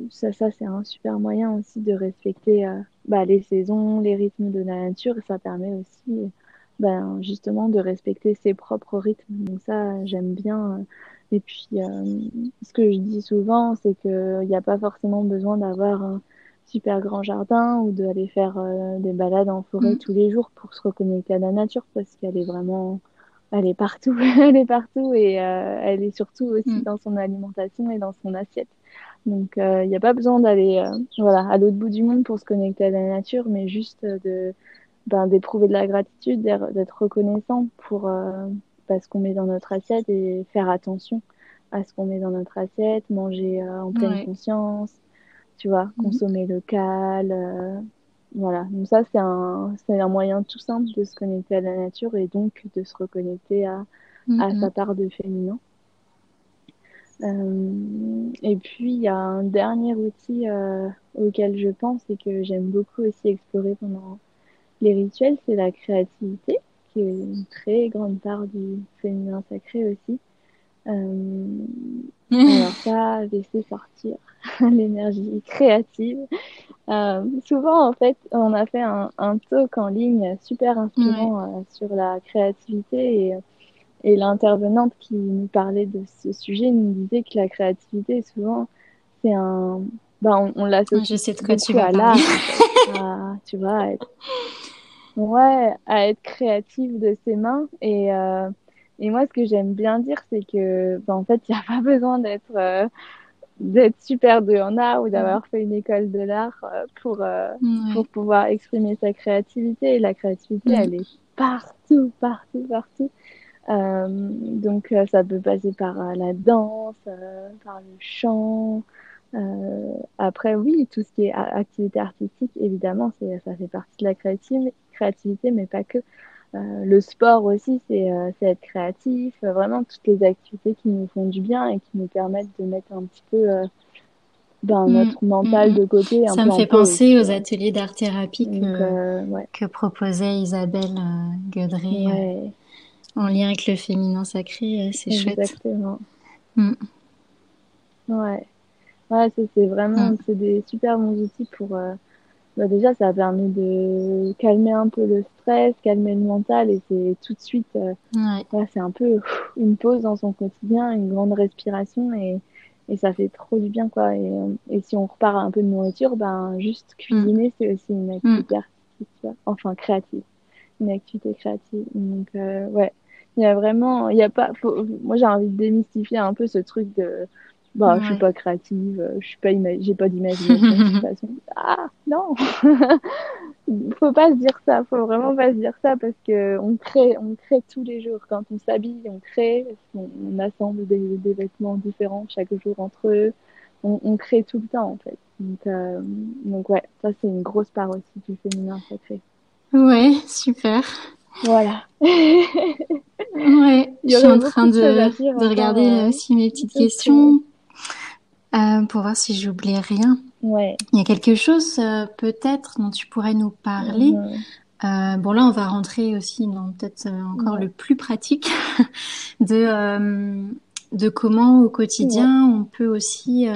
ça, ça c'est un super moyen aussi de respecter euh, bah, les saisons, les rythmes de la nature. Ça permet aussi ben, justement de respecter ses propres rythmes. Donc ça, j'aime bien. Et puis, euh, ce que je dis souvent, c'est qu'il n'y a pas forcément besoin d'avoir un super grand jardin ou d'aller faire euh, des balades en forêt mm. tous les jours pour se reconnecter à la nature parce qu'elle est vraiment elle est partout, [laughs] elle est partout et euh, elle est surtout aussi mm. dans son alimentation et dans son assiette. Donc euh, il n'y a pas besoin d'aller euh, voilà à l'autre bout du monde pour se connecter à la nature, mais juste de ben, d'éprouver de la gratitude, d'être reconnaissant pour ce qu'on met dans notre assiette et faire attention à ce qu'on met dans notre assiette, manger en pleine conscience, tu vois, mm-hmm. consommer local voilà, donc ça c'est un, c'est un moyen tout simple de se connecter à la nature et donc de se reconnecter à, à sa part de féminin. Euh, et puis il y a un dernier outil euh, auquel je pense et que j'aime beaucoup aussi explorer pendant les rituels, c'est la créativité, qui est une très grande part du féminin sacré aussi. Euh, [laughs] alors ça, laisser sortir [laughs] l'énergie créative. Euh, souvent, en fait, on a fait un, un talk en ligne super inspirant euh, sur la créativité et, et l'intervenante qui nous parlait de ce sujet nous disait que la créativité, souvent, c'est un... Ben, on, on l'associe Je sais de quoi tu vas à l'art, [laughs] tu vois, à être... ouais, à être créative de ses mains et... Euh, et moi, ce que j'aime bien dire, c'est que, ben, en fait, il n'y a [laughs] pas besoin d'être euh, d'être super doué en art ou d'avoir fait une école de l'art euh, pour euh, pour pouvoir exprimer sa créativité. Et la créativité, elle est partout, partout, partout. Euh, donc, ça peut passer par la danse, par le chant. après, oui, tout ce qui est activité artistique, évidemment, ça fait partie de la créativité, mais pas que. Euh, le sport aussi, euh, c'est être créatif. Euh, vraiment, toutes les activités qui nous font du bien et qui nous permettent de mettre un petit peu ben, mm, notre mental mm, de côté. Ça me fait penser aux ateliers d'art-thérapie que, proposait Isabelle Guedré en lien avec le féminin sacré. C'est chouette. Exactement. Mm. Ouais. Ouais, c'est vraiment c'est des super bons outils pour bah déjà, ça a permis de calmer un peu le stress, calmer le mental, et c'est tout de suite, euh, c'est un peu une pause dans son quotidien, une grande respiration, et, et ça fait trop du bien, quoi. Et, euh, et si on repart un peu de nourriture, ben, juste cuisiner, c'est aussi une activité mm. artistique, tu vois. enfin créative, une activité créative. Donc, euh, ouais, il y a vraiment, il y a pas, moi j'ai envie de démystifier un peu ce truc de bah, je suis pas créative, euh, je suis pas j'ai pas d'imagination de toute [laughs] façon. Ah, non. [laughs] faut pas se dire ça, faut vraiment pas se dire ça parce que on crée, on crée tous les jours quand on s'habille, on crée, on, assemble des, des, vêtements différents chaque jour entre eux. On, on, crée tout le temps en fait. Donc, euh, donc ouais, ça c'est une grosse part aussi du féminin sacré. Ouais, super. Voilà. ouais, [laughs] je suis en train de, de regarder euh, aussi mes petites questions. Euh, pour voir si j'oublie rien. Ouais. Il y a quelque chose euh, peut-être dont tu pourrais nous parler. Euh, bon là, on va rentrer aussi dans peut-être encore le plus pratique [laughs] de de comment au quotidien on peut aussi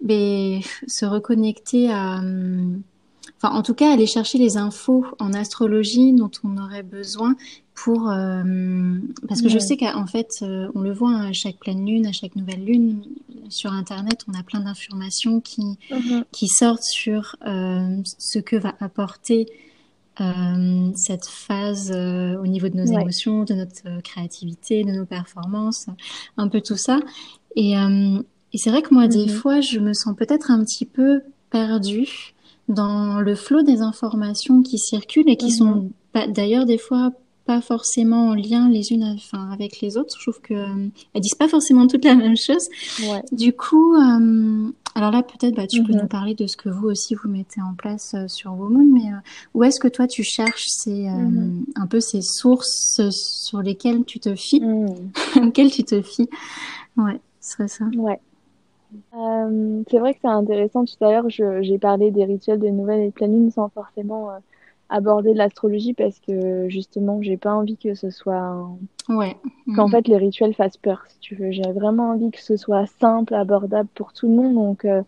ben, se reconnecter à enfin en tout cas aller chercher les infos en astrologie dont on aurait besoin pour euh, parce que je sais qu'en fait euh, on le voit à chaque pleine lune, à chaque nouvelle lune sur internet, on a plein d'informations qui mhm. qui sortent sur euh, ce que va apporter cette phase au niveau de nos émotions, de notre créativité, de nos performances, un peu tout ça. Et, et c'est vrai que moi, des mhm. fois, je me sens peut-être un petit peu perdue dans le flot des informations qui circulent et qui mhm. sont d'ailleurs des fois pas forcément en lien les unes enfin, avec les autres. Je trouve que euh, disent pas forcément toutes la même chose. Ouais. Du coup, euh, alors là peut-être bah, tu peux mhm. nous parler de ce que vous aussi vous mettez en place euh, sur Woman, mais où est-ce que toi tu cherches ces mhm. un peu ces sources sur lesquelles tu te fies, [laughs] auxquelles tu te fies? Ouais, ce serait ça. Ouais. Euh, c'est vrai que c'est intéressant. Tout à l'heure, j'ai parlé des rituels de nouvelle et de pleine lune sans forcément aborder l'astrologie parce que justement, j'ai pas envie que ce soit ouais. qu'en fait les rituels fassent peur, si tu veux. J'ai vraiment envie que ce soit simple, abordable pour tout le monde. Donc euh,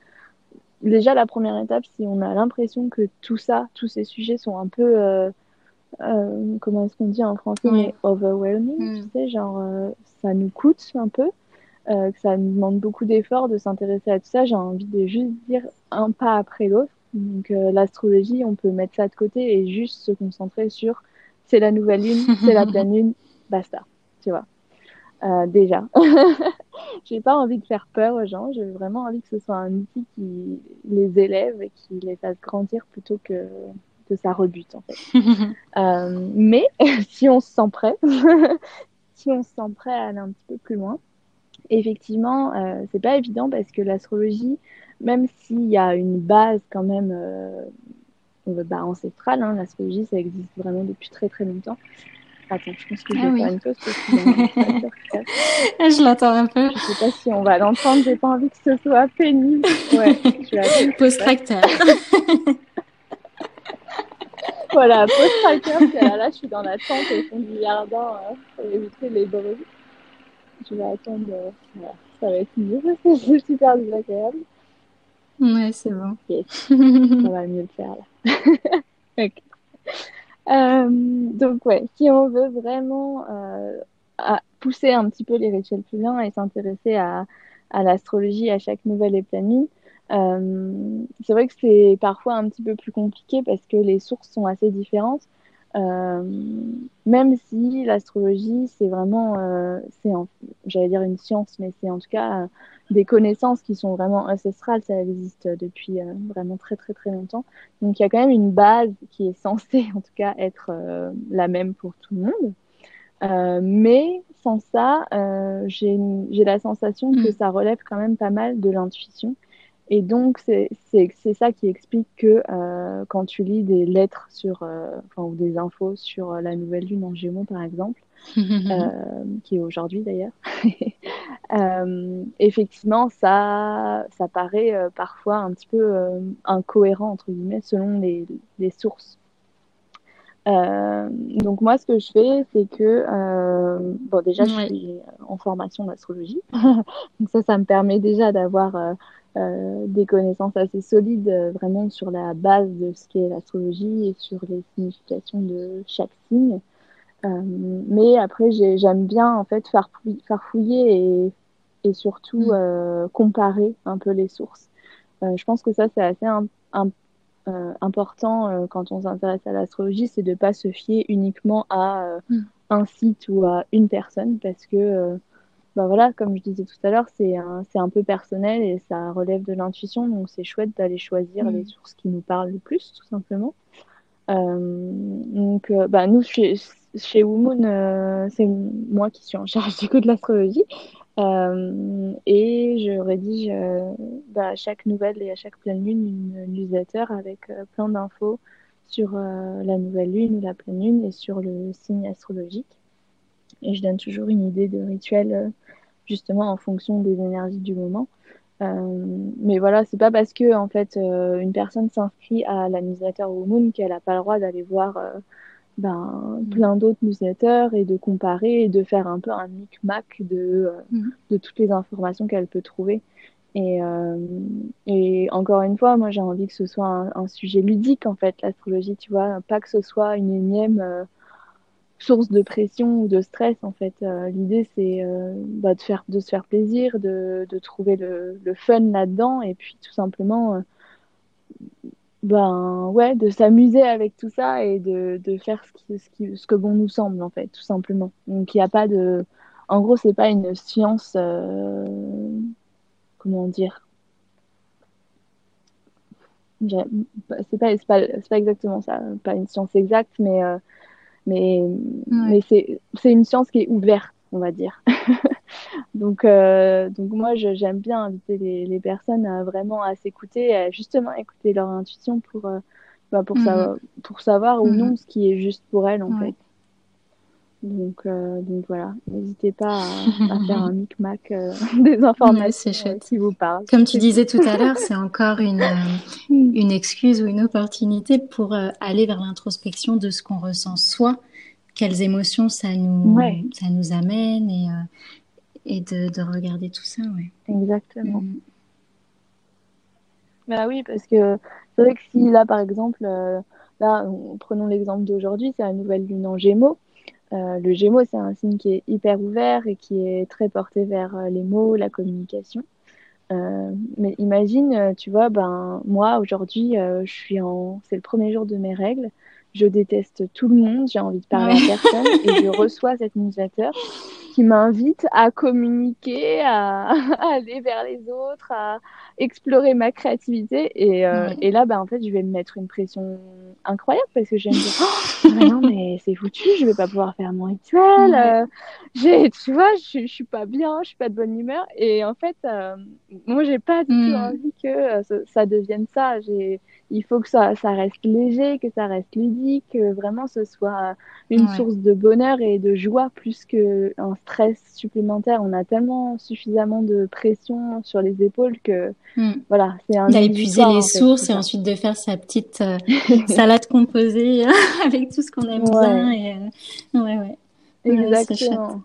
déjà la première étape, si on a l'impression que tout ça, tous ces sujets sont un peu euh, euh, comment est-ce qu'on dit en français, mais overwhelming, tu sais, genre ça nous coûte un peu. que ça nous demande beaucoup d'efforts de s'intéresser à tout ça, j'ai envie de juste dire un pas après l'autre donc euh, l'astrologie, on peut mettre ça de côté et juste se concentrer sur c'est la nouvelle lune, c'est la pleine lune, [laughs] basta, tu vois. Euh, déjà, [laughs] j'ai pas envie de faire peur aux gens. J'ai vraiment envie que ce soit un outil qui les élève et qui les fasse grandir plutôt que que ça rebute en fait. [laughs] euh, mais si on se sent prêt, si on se sent prêt à aller un petit peu plus loin, effectivement, euh, c'est pas évident parce que l'astrologie, même s'il y a une base quand même euh, bah, ancestrale, hein, l'astrologie, ça existe vraiment depuis très très longtemps. Attends, je pense que je vais ah faire une pause parce que [laughs] je l'attends un peu. Je sais pas si on va l'entendre, j'ai pas envie que ce soit pénible. Ouais, je Pause tracteur. [laughs] voilà, pause tracteur, là, là, je suis dans la tente au fond du jardin euh, pour éviter les bruits. Je vais attendre, euh, voilà, ça va être mieux parce que c'est super désagréable. Ouais, c'est bon. [laughs] On va mieux le faire là. [laughs] Euh, donc ouais, si on veut vraiment euh, pousser un petit peu les rituels plus loin et s'intéresser à, l'astrologie à chaque nouvelle pleine euh, c'est vrai que c'est parfois un petit peu plus compliqué parce que les sources sont assez différentes. Euh, même si l'astrologie, c'est vraiment, euh, c'est j'allais dire une science, mais c'est en tout cas des connaissances qui sont vraiment ancestrales, ça existe depuis euh, vraiment très très très longtemps. Donc il y a quand même une base qui est censée [laughs] en tout cas être euh, la même pour tout le monde. Euh, mais sans ça, j'ai la sensation que mm. ça relève quand même pas mal de l'intuition. Et donc, c'est ça qui explique que quand tu lis des lettres sur, enfin, ou des infos sur la nouvelle lune en Gémeaux, par exemple, [laughs] euh, qui est aujourd'hui d'ailleurs. [laughs] euh, effectivement, ça, ça paraît euh, parfois un petit peu euh, incohérent entre guillemets selon les, les sources. donc moi, ce que je fais, c'est que bon, déjà, je suis en formation d'astrologie, [laughs] donc ça, ça me permet déjà d'avoir des connaissances assez solides vraiment sur la base de ce qu'est l'astrologie et sur les significations de chaque signe. Euh, mais après, j'aime bien en fait faire, faire fouiller et, et surtout mm. euh, comparer un peu les sources. Euh, je pense que ça, c'est assez important quand on s'intéresse à l'astrologie, c'est de pas se fier uniquement à mm. un site ou à une personne parce que bah voilà, comme je disais tout à l'heure, c'est un, un peu personnel et ça relève de l'intuition, donc c'est chouette d'aller choisir mm. les sources qui nous parlent le plus, tout simplement. Euh, donc, bah, nous, chez, chez Womoon, euh, c'est moi qui suis en charge [laughs] du coup de l'astrologie. Euh, et je rédige euh, bah, à chaque nouvelle et à chaque pleine lune une newsletter avec plein d'infos sur la nouvelle lune ou la pleine lune et sur le signe astrologique. Et je donne toujours une idée de rituel justement en fonction des énergies du moment. mais voilà, c'est pas parce que en fait une personne s'inscrit à la newsletter Womoon qu'elle n'a pas le droit d'aller voir ben, mm. plein d'autres newsletters et de comparer et de faire un peu un micmac de, euh, mm. de toutes les informations qu'elle peut trouver. Et, euh, et encore une fois, moi j'ai envie que ce soit un, sujet ludique en fait, l'astrologie, tu vois, pas que ce soit une énième euh, source de pression ou de stress en fait. L'idée c'est bah, de, faire, de se faire plaisir, de, de trouver le, le fun là-dedans et puis tout simplement ben ouais, de s'amuser avec tout ça et de, de faire ce, qui, ce, qui, ce que bon nous semble en fait, tout simplement. Donc il n'y a pas de, en gros c'est pas une science, euh... comment dire, c'est pas, pas, pas exactement ça, pas une science exacte, mais mais mais c'est c'est une science qui est ouverte, on va dire. [laughs] donc, euh, donc moi, j'aime bien inviter les, les, personnes à vraiment à s'écouter, à justement écouter leur intuition pour, euh, bah, pour, mhm. savoir, pour savoir ou mhm. non ce qui est juste pour elles, en fait. Donc, donc voilà, n'hésitez pas à, [laughs] faire un micmac [laughs] des informations qui vous parlent. Comme tu disais tout à l'heure, c'est encore une, [laughs] une excuse ou une opportunité pour aller vers l'introspection de ce qu'on ressent soi, quelles émotions ça nous, ça nous amène et, et de, de, regarder tout ça. Ouais. Exactement. Mm. Bah oui, parce que c'est vrai que si là, par exemple, euh, là, prenons l'exemple d'aujourd'hui, c'est la nouvelle lune en Gémeaux. Euh, le Gémeaux, c'est un signe qui est hyper ouvert et qui est très porté vers euh, les mots, la communication. mais imagine, tu vois, ben moi aujourd'hui, je suis en, c'est le premier jour de mes règles. Je déteste tout le monde, j'ai envie de parler à personne et je [laughs] reçois cette newsletter qui m'invite à communiquer, [laughs] à, aller vers les autres, à explorer ma créativité. Et, euh, et là, bah, en fait, je vais me mettre une pression incroyable parce que j'aime dire, [gasps] oh, non, mais c'est foutu, je vais pas pouvoir faire mon rituel. Euh, j'ai, tu vois, je, je suis pas bien, je suis pas de bonne humeur. Et en fait, euh, moi, j'ai pas du tout mm. envie que ça, ça devienne ça. J'ai, il faut que ça, ça reste léger, que ça reste ludique, que vraiment ce soit une source de bonheur et de joie plus qu'un stress supplémentaire. On a tellement suffisamment de pression sur les épaules que hmm. voilà, c'est un d'épuiser les sources et ensuite de faire sa petite euh, [laughs] salade composée [laughs] avec tout ce qu'on aime bien et euh, ouais ouais. Exactement.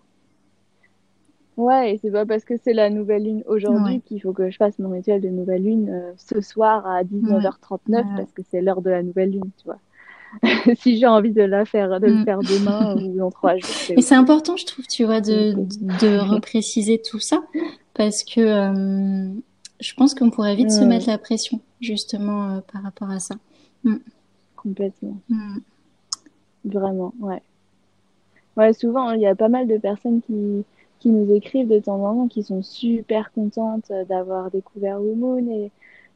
Ouais, et c'est pas parce que c'est la nouvelle lune aujourd'hui qu'il faut que je fasse mon rituel de nouvelle lune euh, ce soir à 19h39 parce que c'est l'heure de la nouvelle lune, tu vois. [laughs] si j'ai envie de la faire, de le mm. faire demain [laughs] ou dans trois jours. Et c'est important, je trouve, tu vois, de, de repréciser tout ça parce que euh, je pense qu'on pourrait vite se mettre la pression justement euh, par rapport à ça. Mm. Complètement. Mm. Vraiment, ouais. Ouais, souvent, il y a pas mal de personnes qui qui nous écrivent de temps en temps, qui sont super contentes d'avoir découvert Moon et,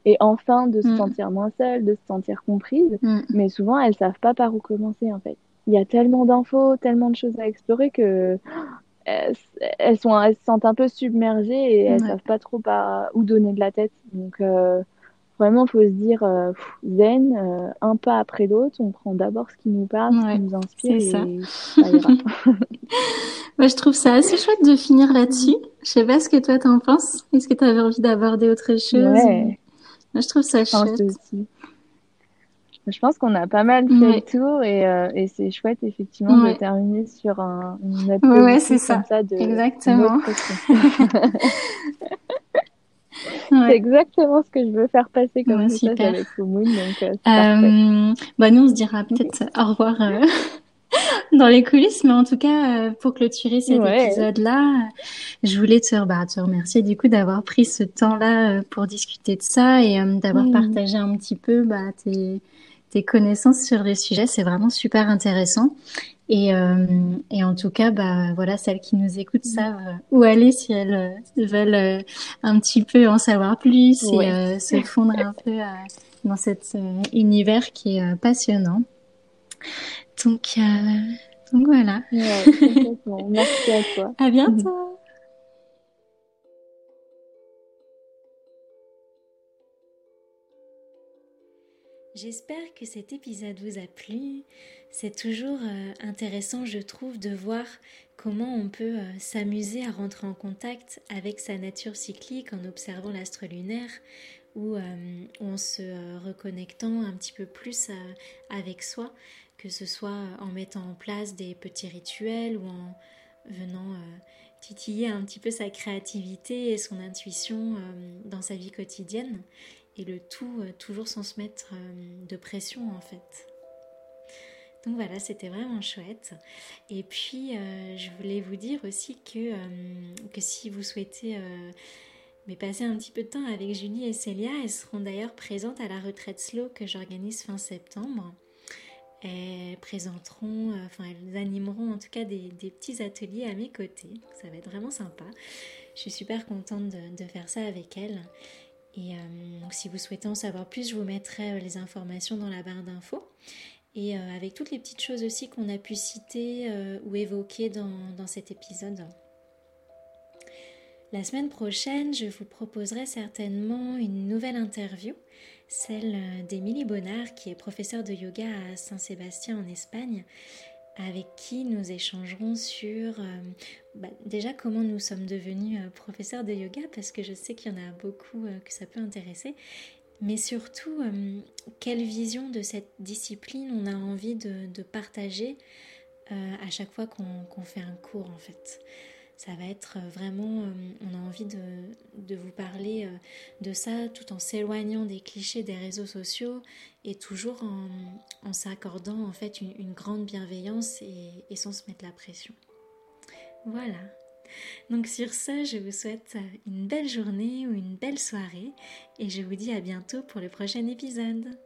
et enfin de se mm. sentir moins seule, de se sentir comprise. Mm. Mais souvent, elles savent pas par où commencer en fait. Il y a tellement d'infos, tellement de choses à explorer que elles, sont, elles se sentent un peu submergées et elles savent pas trop par où donner de la tête. Donc euh, vraiment, faut se dire euh, zen, euh, un pas après l'autre. On prend d'abord ce qui nous parle, ce qui nous inspire. Et ça. ça ira. [laughs] [laughs] Moi, je trouve ça assez chouette de finir là-dessus. Je sais pas ce que toi t'en penses. Est-ce que tu avais envie d'aborder autre chose ouais. Moi, je trouve ça chouette. Aussi. Je pense qu'on a pas mal fait le tour et, euh, et c'est chouette effectivement de terminer sur un, une note ouais, c'est ça. ça de, Exactement. [laughs] C'est exactement ce que je veux faire passer comme message avec Full Moon. Donc, euh, euh, bah, nous, on se dira peut-être au revoir euh, [laughs] dans les coulisses, mais en tout cas, euh, pour clôturer cet épisode-là, je voulais te, bah, te remercier du coup d'avoir pris ce temps-là pour discuter de ça et d'avoir partagé un petit peu bah, tes, tes connaissances sur les sujets. C'est vraiment super intéressant. Et, euh, et en tout cas, bah voilà, celles qui nous écoutent savent euh, où aller si elles euh, veulent euh, un petit peu en savoir plus et se fondre un peu dans cet univers qui est passionnant. Donc, donc voilà. [laughs] Merci à toi. À bientôt. J'espère que cet épisode vous a plu. C'est toujours euh, intéressant, je trouve, de voir comment on peut euh, s'amuser à rentrer en contact avec sa nature cyclique en observant l'astre lunaire ou euh, en se reconnectant un petit peu plus avec soi, que ce soit en mettant en place des petits rituels ou en venant titiller un petit peu sa créativité et son intuition dans sa vie quotidienne et le tout euh, toujours sans se mettre euh, de pression en fait. Donc voilà, c'était vraiment chouette. Et puis, euh, je voulais vous dire aussi que, si vous souhaitez mais passer un petit peu de temps avec Julie et Célia, elles seront d'ailleurs présentes à la retraite slow que j'organise fin septembre. Elles présenteront, enfin elles animeront en tout cas des, petits ateliers à mes côtés. Ça va être vraiment sympa. Je suis super contente de faire ça avec elles. Et euh, si vous souhaitez en savoir plus, je vous mettrai euh, les informations dans la barre d'infos. Et euh, avec toutes les petites choses aussi qu'on a pu citer ou évoquer dans, dans cet épisode. La semaine prochaine, je vous proposerai certainement une nouvelle interview, celle d'Émilie Bonnard, qui est professeure de yoga à Saint-Sébastien en Espagne avec qui nous échangerons sur bah, déjà comment nous sommes devenus professeurs de yoga parce que je sais qu'il y en a beaucoup que ça peut intéresser. Mais surtout quelle vision de cette discipline on a envie de, partager à chaque fois qu'on fait un cours en fait ça va être vraiment, euh, on a envie de, vous parler euh, de ça tout en s'éloignant des clichés des réseaux sociaux et toujours en, s'accordant en fait une, grande bienveillance et, sans se mettre la pression. Voilà. Donc sur ce, je vous souhaite une belle journée ou une belle soirée et je vous dis à bientôt pour le prochain épisode.